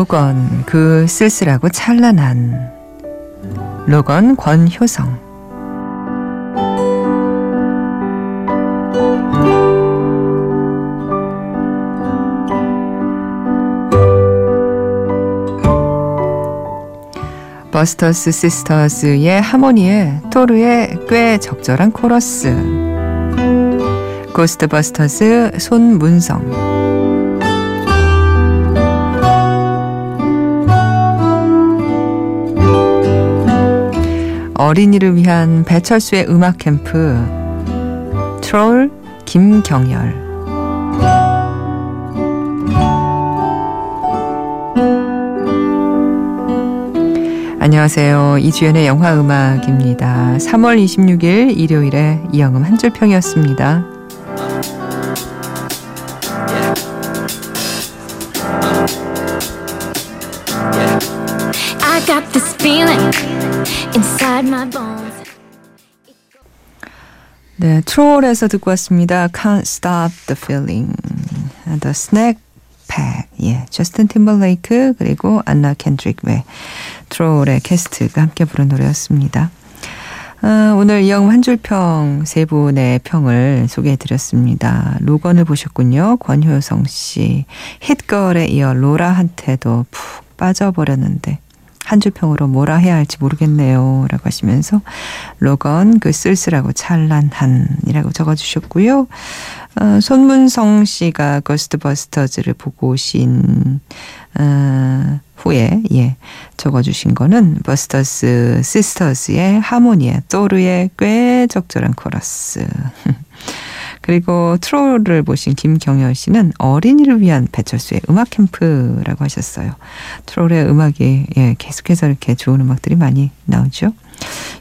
로건 그 쓸쓸하고 찬란한 로건 권효성. 버스터스 시스터즈의 하모니에 토르의 꽤 적절한 코러스. 고스트버스터즈 손문성 어린이를 위한 배철수의 음악 캠프 트롤 김경열 안녕하세요. 이주연의 영화 음악입니다. 3월 26일 일요일에 이영음 한 my bones. 네, 트롤에서 듣고 왔습니다. Can't Stop the Feeling. The Snack Pack. 예, 저스틴 팀벌레이크 그리고 안나 켄드릭 웨 트롤의 캐스트가 함께 부른 노래였습니다. 아, 오늘 이영 한줄평 세 분의 평을 소개해 드렸습니다. 로건을 보셨군요. 권효성 씨. hit걸에 이어 로라한테도 푹 빠져버렸는데 한 줄 평으로 뭐라 해야 할지 모르겠네요. 라고 하시면서 로건 그 쓸쓸하고 찬란한이라고 적어주셨고요. 어, 손문성 씨가 고스트버스터즈를 보고 오신 어, 후에 예 적어주신 거는 버스터스 시스터즈의 하모니에 토르의 꽤 적절한 코러스 그리고 트롤을 보신 김경열 씨는 어린이를 위한 배철수의 음악 캠프라고 하셨어요. 트롤의 음악이 예, 계속해서 이렇게 좋은 음악들이 많이 나오죠.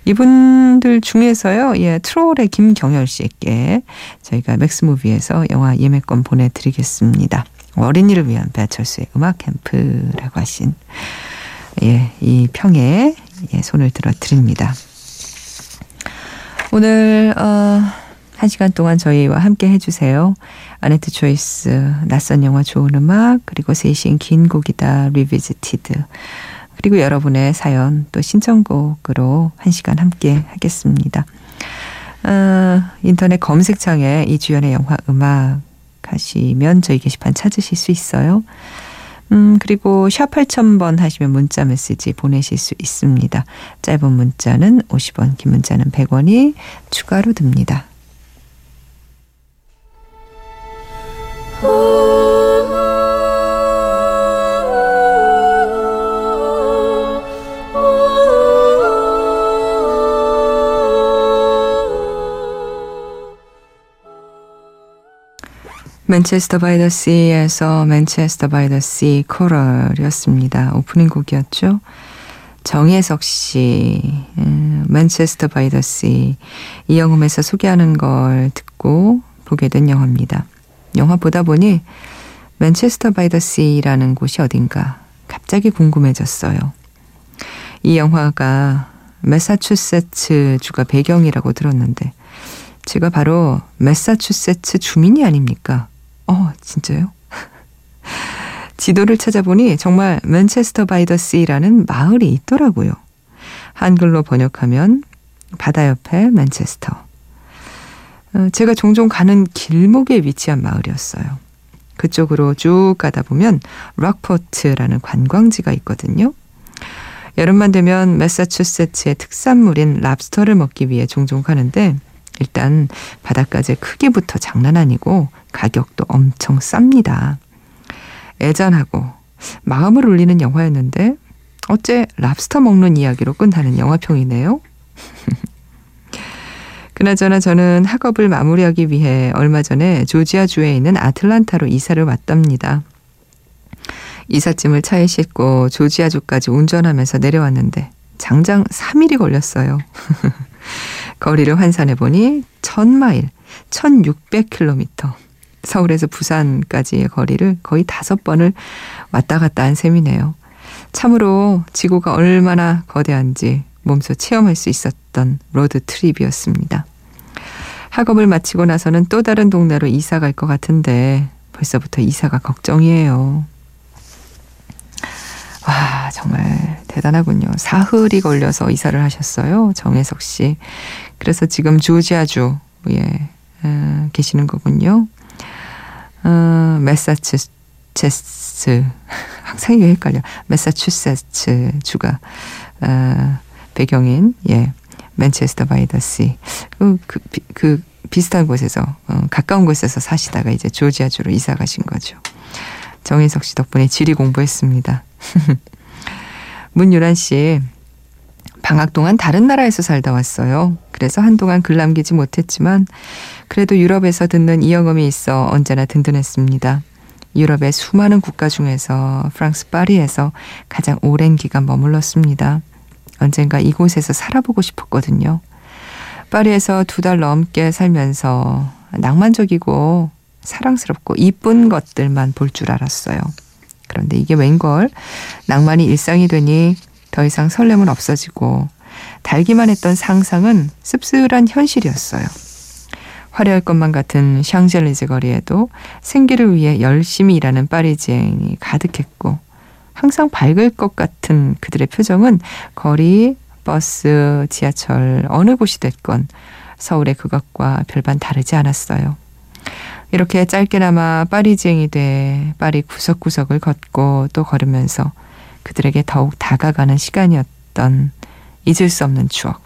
이분들 중에서요, 예, 트롤의 김경열 씨께 저희가 맥스무비에서 영화 예매권 보내드리겠습니다. 어린이를 위한 배철수의 음악 캠프라고 하신 예, 이 평에 예, 손을 들어 드립니다. 오늘 어, 한 시간 동안 저희와 함께 해주세요. 아네뜨 choice, 낯선 영화 좋은 음악, 그리고 세 시엔 긴 곡이다, revisited. 그리고 여러분의 사연 또 신청곡으로 한 시간 함께 하겠습니다. 어, 인터넷 검색창에 이주연의 영화 음악 하시면 저희 게시판 찾으실 수 있어요. 음, 그리고 샵 8000번 하시면 문자 메시지 보내실 수 있습니다. 짧은 문자는 50원, 긴 문자는 100원이 추가로 듭니다. 맨체스터 바이 더 씨에서 맨체스터 바이 더 씨 코럴이었습니다. 오프닝 곡이었죠. 정혜석 씨, 음, 맨체스터 바이 더 씨, 이영음에서 소개하는 걸 듣고 보게 된 영화입니다. 영화 보다 보니 맨체스터 바이 더 씨라는 곳이 어딘가 갑자기 궁금해졌어요. 이 영화가 매사추세츠 주가 배경이라고 들었는데 제가 바로 매사추세츠 주민이 아닙니까? 어, 진짜요? 지도를 찾아보니 정말 맨체스터 바이 더 씨라는 마을이 있더라고요. 한글로 번역하면 바다 옆에 맨체스터. 어, 제가 종종 가는 길목에 위치한 마을이었어요. 그쪽으로 쭉 가다 보면 락포트라는 관광지가 있거든요. 여름만 되면 매사추세츠의 특산물인 랍스터를 먹기 위해 종종 가는데 일단 바닷가재 크기부터 장난 아니고 가격도 엄청 쌉니다. 애잔하고 마음을 울리는 영화였는데 어째 랍스터 먹는 이야기로 끝나는 영화평이네요. 그나저나 저는 학업을 마무리하기 위해 얼마 전에 조지아주에 있는 아틀란타로 이사를 왔답니다. 이삿짐을 차에 싣고 조지아주까지 운전하면서 내려왔는데 장장 3일이 걸렸어요. 거리를 환산해 보니 1000마일, 1600km. 서울에서 부산까지의 거리를 거의 다섯 번을 왔다 갔다 한 셈이네요. 참으로 지구가 얼마나 거대한지 몸소 체험할 수 있었던 road trip이었습니다. 학업을 마치고 나서는 또 다른 동네로 이사 갈 것 같은데 벌써부터 이사가 걱정이에요. 정말 대단하군요. 사흘이 걸려서 이사를 하셨어요. 정혜석 씨. 그래서 지금 조지아주 예, 어, 계시는 거군요. 어, 메사추세츠 항상 이게 헷갈려. 메사추세츠 주가 어, 배경인 예 맨체스터 바이 더 씨. 그, 그, 그 비슷한 곳에서 어, 가까운 곳에서 사시다가 이제 조지아주로 이사 가신 거죠. 정인석 씨 덕분에 지리 공부했습니다. 문유란 씨 방학 동안 다른 나라에서 살다 왔어요. 그래서 한동안 글 남기지 못했지만 그래도 유럽에서 듣는 이 영음이 있어 언제나 든든했습니다. 유럽의 수많은 국가 중에서 프랑스 파리에서 가장 오랜 기간 머물렀습니다. 언젠가 이곳에서 살아보고 싶었거든요. 파리에서 두 달 넘게 살면서 낭만적이고 사랑스럽고 이쁜 것들만 볼 줄 알았어요. 그런데 이게 웬걸 낭만이 일상이 되니 더 이상 설렘은 없어지고 달기만 했던 상상은 씁쓸한 현실이었어요. 화려할 것만 같은 샹젤리제 거리에도 생계를 위해 열심히 일하는 파리지행이 가득했고 항상 밝을 것 같은 그들의 표정은 거리, 버스, 지하철 어느 곳이 됐건 서울의 그것과 별반 다르지 않았어요. 이렇게 짧게나마 파리지앵이 돼 파리 구석구석을 걷고 또 걸으면서 그들에게 더욱 다가가는 시간이었던 잊을 수 없는 추억.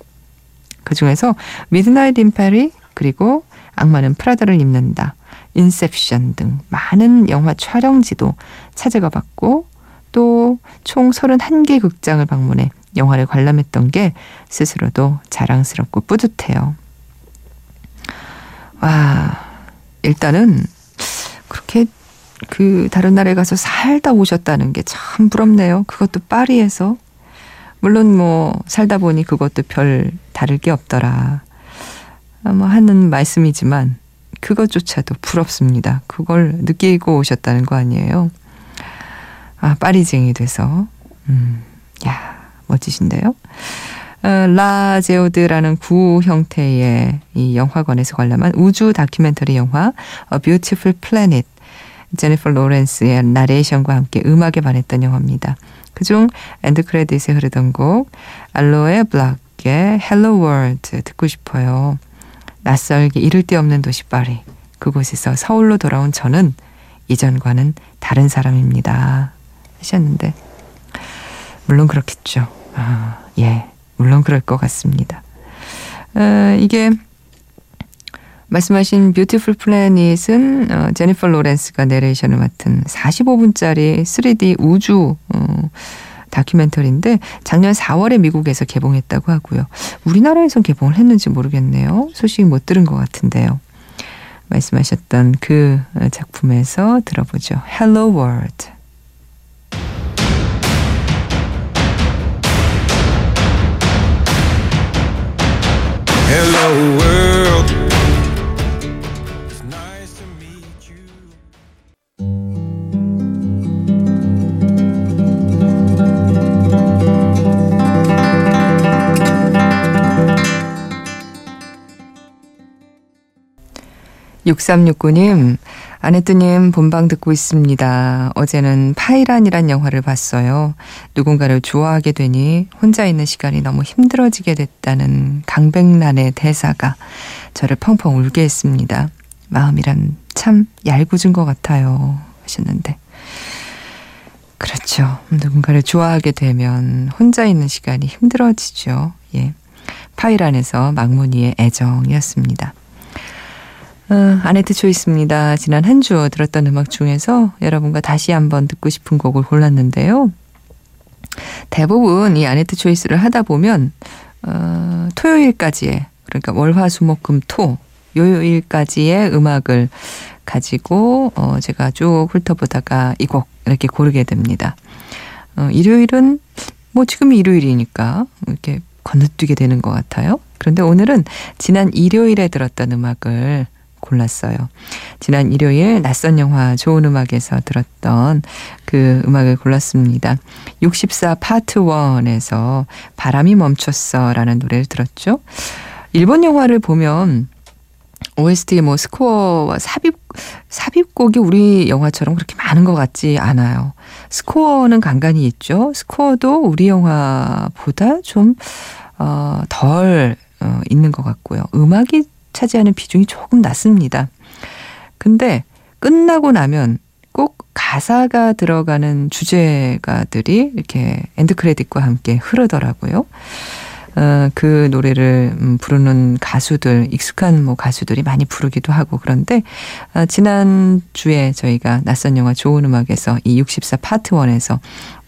그 중에서 미드나잇 인 파리 그리고 악마는 프라다를 입는다, 인셉션 등 많은 영화 촬영지도 찾아가 봤고 또 총 31개 극장을 방문해 영화를 관람했던 게 스스로도 자랑스럽고 뿌듯해요. 와, 일단은 그렇게 그 다른 나라에 가서 살다 오셨다는 게 참 부럽네요. 그것도 파리에서. 물론 뭐 살다 보니 그것도 별 다를 게 없더라. 뭐 하는 말씀이지만 그것조차도 부럽습니다. 그걸 느끼고 오셨다는 거 아니에요. 아, 파리쟁이 돼서. 음, 야, 멋지신데요? 어, 라제오드라는 구 형태의 이 영화관에서 관람한 우주 다큐멘터리 영화 A Beautiful Planet 제니퍼 로렌스의 나레이션과 함께 음악에 반했던 영화입니다. 그중 end credit에 흐르던 곡 알로에 블락의 Hello World 듣고 싶어요. 낯설기 이를 데 없는 도시 파리 그곳에서 서울로 돌아온 저는 이전과는 다른 사람입니다. 하셨는데 물론 그렇겠죠. 아, 예, 물론 그럴 것 같습니다. 어, 이게 말씀하신 Beautiful Planet은 어, 제니퍼 로렌스가 내레이션을 맡은 45분짜리 3D 우주 어, 다큐멘터리인데 작년 4월에 미국에서 개봉했다고 하고요. 우리나라에선 개봉을 했는지 모르겠네요. 소식 못 들은 것 같은데요. 말씀하셨던 그 작품에서 들어보죠. Hello World. Hello world. 6369님, 아내뜨님 본방 듣고 있습니다. 어제는 파이란이란 영화를 봤어요. 누군가를 좋아하게 되니 혼자 있는 시간이 너무 힘들어지게 됐다는 강백란의 대사가 저를 펑펑 울게 했습니다. 마음이란 참 얄궂은 것 같아요. 하셨는데. 그렇죠. 누군가를 좋아하게 되면 혼자 있는 시간이 힘들어지죠. 예. 파이란에서 막무니의 애정이었습니다. 어, 아네트 초이스입니다. 지난 한 주 들었던 음악 중에서 여러분과 다시 한번 듣고 싶은 곡을 골랐는데요. 대부분 이 아네트 초이스를 하다 보면 어, 토요일까지의 그러니까 월화수목금토 요요일까지의 음악을 가지고 어, 제가 쭉 훑어보다가 이 곡 이렇게 고르게 됩니다. 어, 일요일은 뭐 지금이 일요일이니까 이렇게 건너뛰게 되는 것 같아요. 그런데 오늘은 지난 일요일에 들었던 음악을 골랐어요. 지난 일요일 낯선 영화 좋은 음악에서 들었던 그 음악을 골랐습니다. 64 파트 1에서 바람이 멈췄어 라는 노래를 들었죠. 일본 영화를 보면 OST 뭐 스코어와 삽입 삽입곡이 우리 영화처럼 그렇게 많은 것 같지 않아요. 스코어는 간간히 있죠. 스코어도 우리 영화보다 좀, 어, 덜, 어, 있는 것 같고요. 음악이 차지하는 비중이 조금 낮습니다. 근데 끝나고 나면 꼭 가사가 들어가는 주제가들이 이렇게 end credit과 함께 흐르더라고요. 어, 그 노래를 음, 부르는 가수들, 익숙한 뭐 가수들이 많이 부르기도 하고 그런데, 어, 지난 주에 저희가 낯선 영화 좋은 음악에서 이64 파트 1에서 어,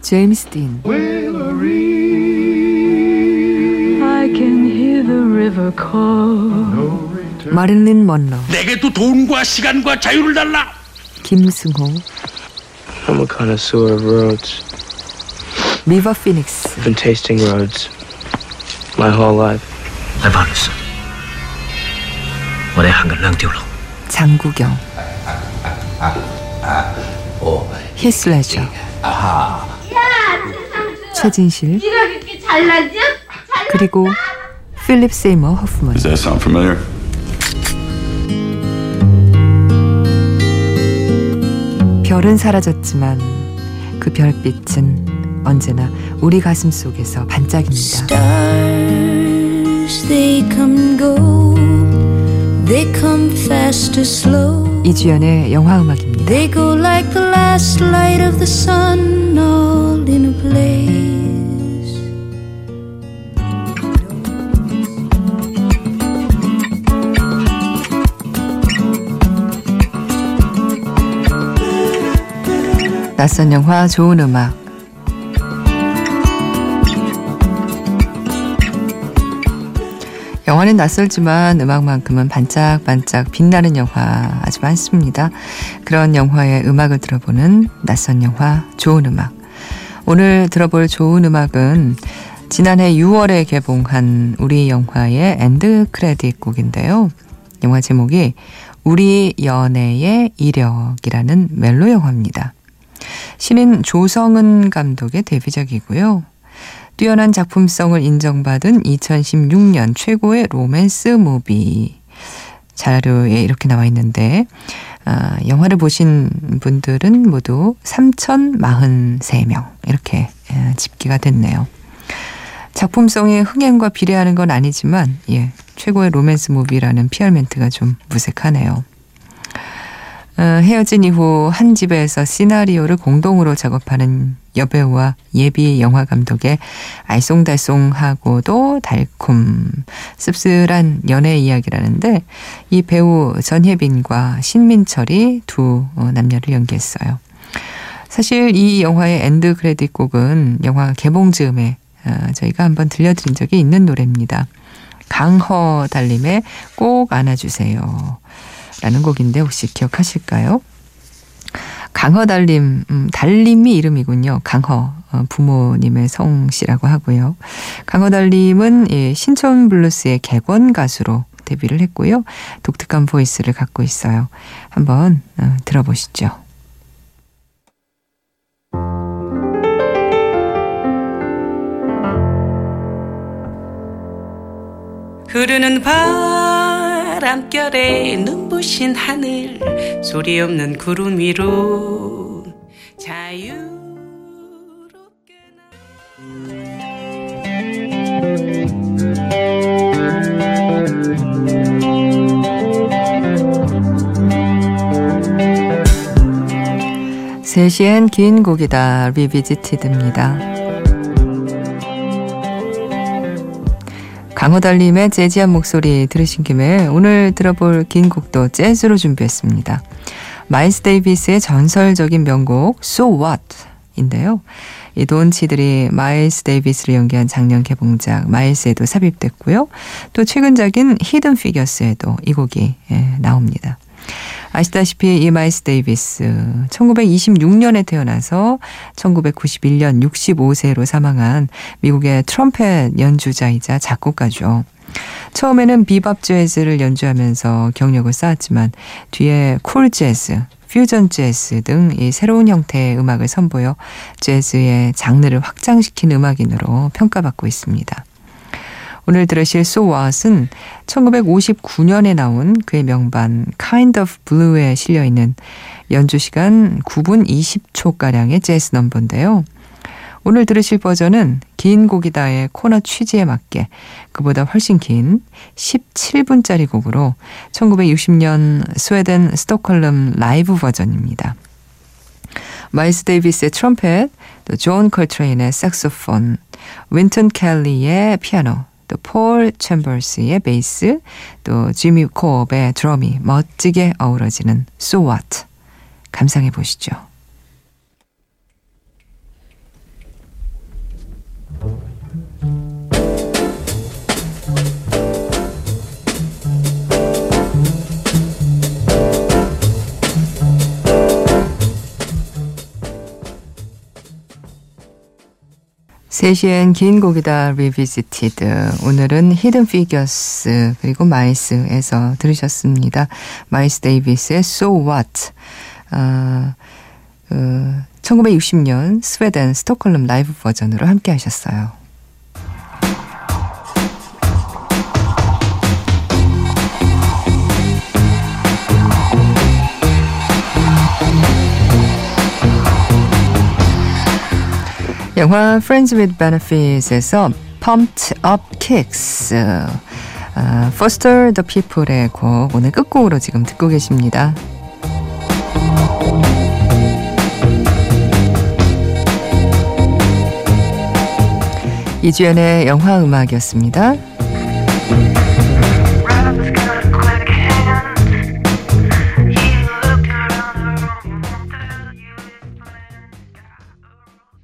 제임스 딘. 마릴린 먼로. 내게 또 돈과 시간과 자유를 달라. 김승호. I'm a connoisseur of roads. 미버 피닉스. I've been tasting roads my whole life. 날 바르스. 원의 한글 랑띠올로. 장구경. 히슬레저. 최진실 그리고 필립 세이머 허프먼 Does that sound familiar? 별은 사라졌지만 그 별빛은 언제나 우리 가슴 속에서 반짝입니다. Stars, they come go. They come fast or slow. 이주연의 영화 음악입니다. They go like the last light of the sun all in a blaze. 낯선 영화 좋은 음악 영화는 낯설지만 음악만큼은 반짝반짝 빛나는 영화 아주 많습니다. 그런 영화의 음악을 들어보는 낯선 영화 좋은 음악. 오늘 들어볼 좋은 음악은 지난해 6월에 개봉한 우리 영화의 end credit 곡인데요. 영화 제목이 우리 연애의 이력이라는 멜로 영화입니다. 신인 조성은 감독의 데뷔작이고요. 뛰어난 작품성을 인정받은 2016년 최고의 로맨스 movie 자료에 이렇게 나와 있는데 아, 영화를 보신 분들은 모두 3,043명 이렇게 집계가 됐네요. 작품성이 흥행과 비례하는 건 아니지만 예, 최고의 로맨스 movie라는 PR 멘트가 좀 무색하네요. 어, 헤어진 이후 한 집에서 시나리오를 공동으로 작업하는 여배우와 예비 영화 감독의 알쏭달쏭하고도 달콤 씁쓸한 연애 이야기라는데 이 배우 전혜빈과 신민철이 두 어, 남녀를 연기했어요. 사실 이 영화의 end credit 곡은 영화 개봉 즈음에 어, 저희가 한번 들려드린 적이 있는 노래입니다. 강허달림의 꼭 안아주세요. 라는 곡인데 혹시 기억하실까요? 강허 달님, 음, 달님이 이름이군요. 강허, 어, 부모님의 성씨라고 하고요. 강허 달님은 예, 신촌 블루스의 객원 가수로 데뷔를 했고요. 독특한 보이스를 갖고 있어요. 한번 어, 들어보시죠. 흐르는 바 람결에 눈부신 하늘 소리 없는 구름 위로 자유롭게 세시엔 긴 곡이다 리비지티드입니다. 강허달림의 jazzy한 목소리 들으신 김에 오늘 들어볼 긴 곡도 재즈로 준비했습니다. 마일스 데이비스의 전설적인 명곡 So What 인데요. 이 돈 치들이 마일스 데이비스를 연기한 작년 개봉작 마일스에도 삽입됐고요. 또 최근작인 히든 피겨스에도 이 곡이 예, 나옵니다. 아시다시피 이 마일스 데이비스 1926년에 태어나서 1991년 65세로 사망한 미국의 트럼펫 연주자이자 작곡가죠. 처음에는 비밥 재즈를 연주하면서 경력을 쌓았지만 뒤에 쿨 재즈, 퓨전 재즈 등 이 새로운 형태의 음악을 선보여 재즈의 장르를 확장시킨 음악인으로 평가받고 있습니다. 오늘 들으실 So What은 1959년에 나온 그의 명반 Kind of Blue에 실려있는 연주시간 9분 20초가량의 재즈 넘버인데요. 오늘 들으실 버전은 긴 곡이다의 코너 취지에 맞게 그보다 훨씬 긴 17분짜리 곡으로 1960년 스웨덴 스톡홀름 라이브 버전입니다. 마일스 데이비스의 트럼펫, 또 존 콜트레인의 색소폰, 윈턴 켈리의 피아노, 또 폴 챔버스의 베이스, 또 지미 콥의 드럼이 멋지게 어우러지는 So What 감상해 보시죠. 세시엔 긴 곡이다 Revisited 오늘은 Hidden Figures 그리고 마이스에서 들으셨습니다. 마이스 데이비스의 So What 아, 그 1960년 스웨덴 스톡홀름 라이브 버전으로 함께 하셨어요. 영화 Friends with Benefits에서 Pumped Up Kicks 아, Foster the People의 곡 오늘 끝곡으로 지금 듣고 계십니다. 이주연의 영화 음악이었습니다.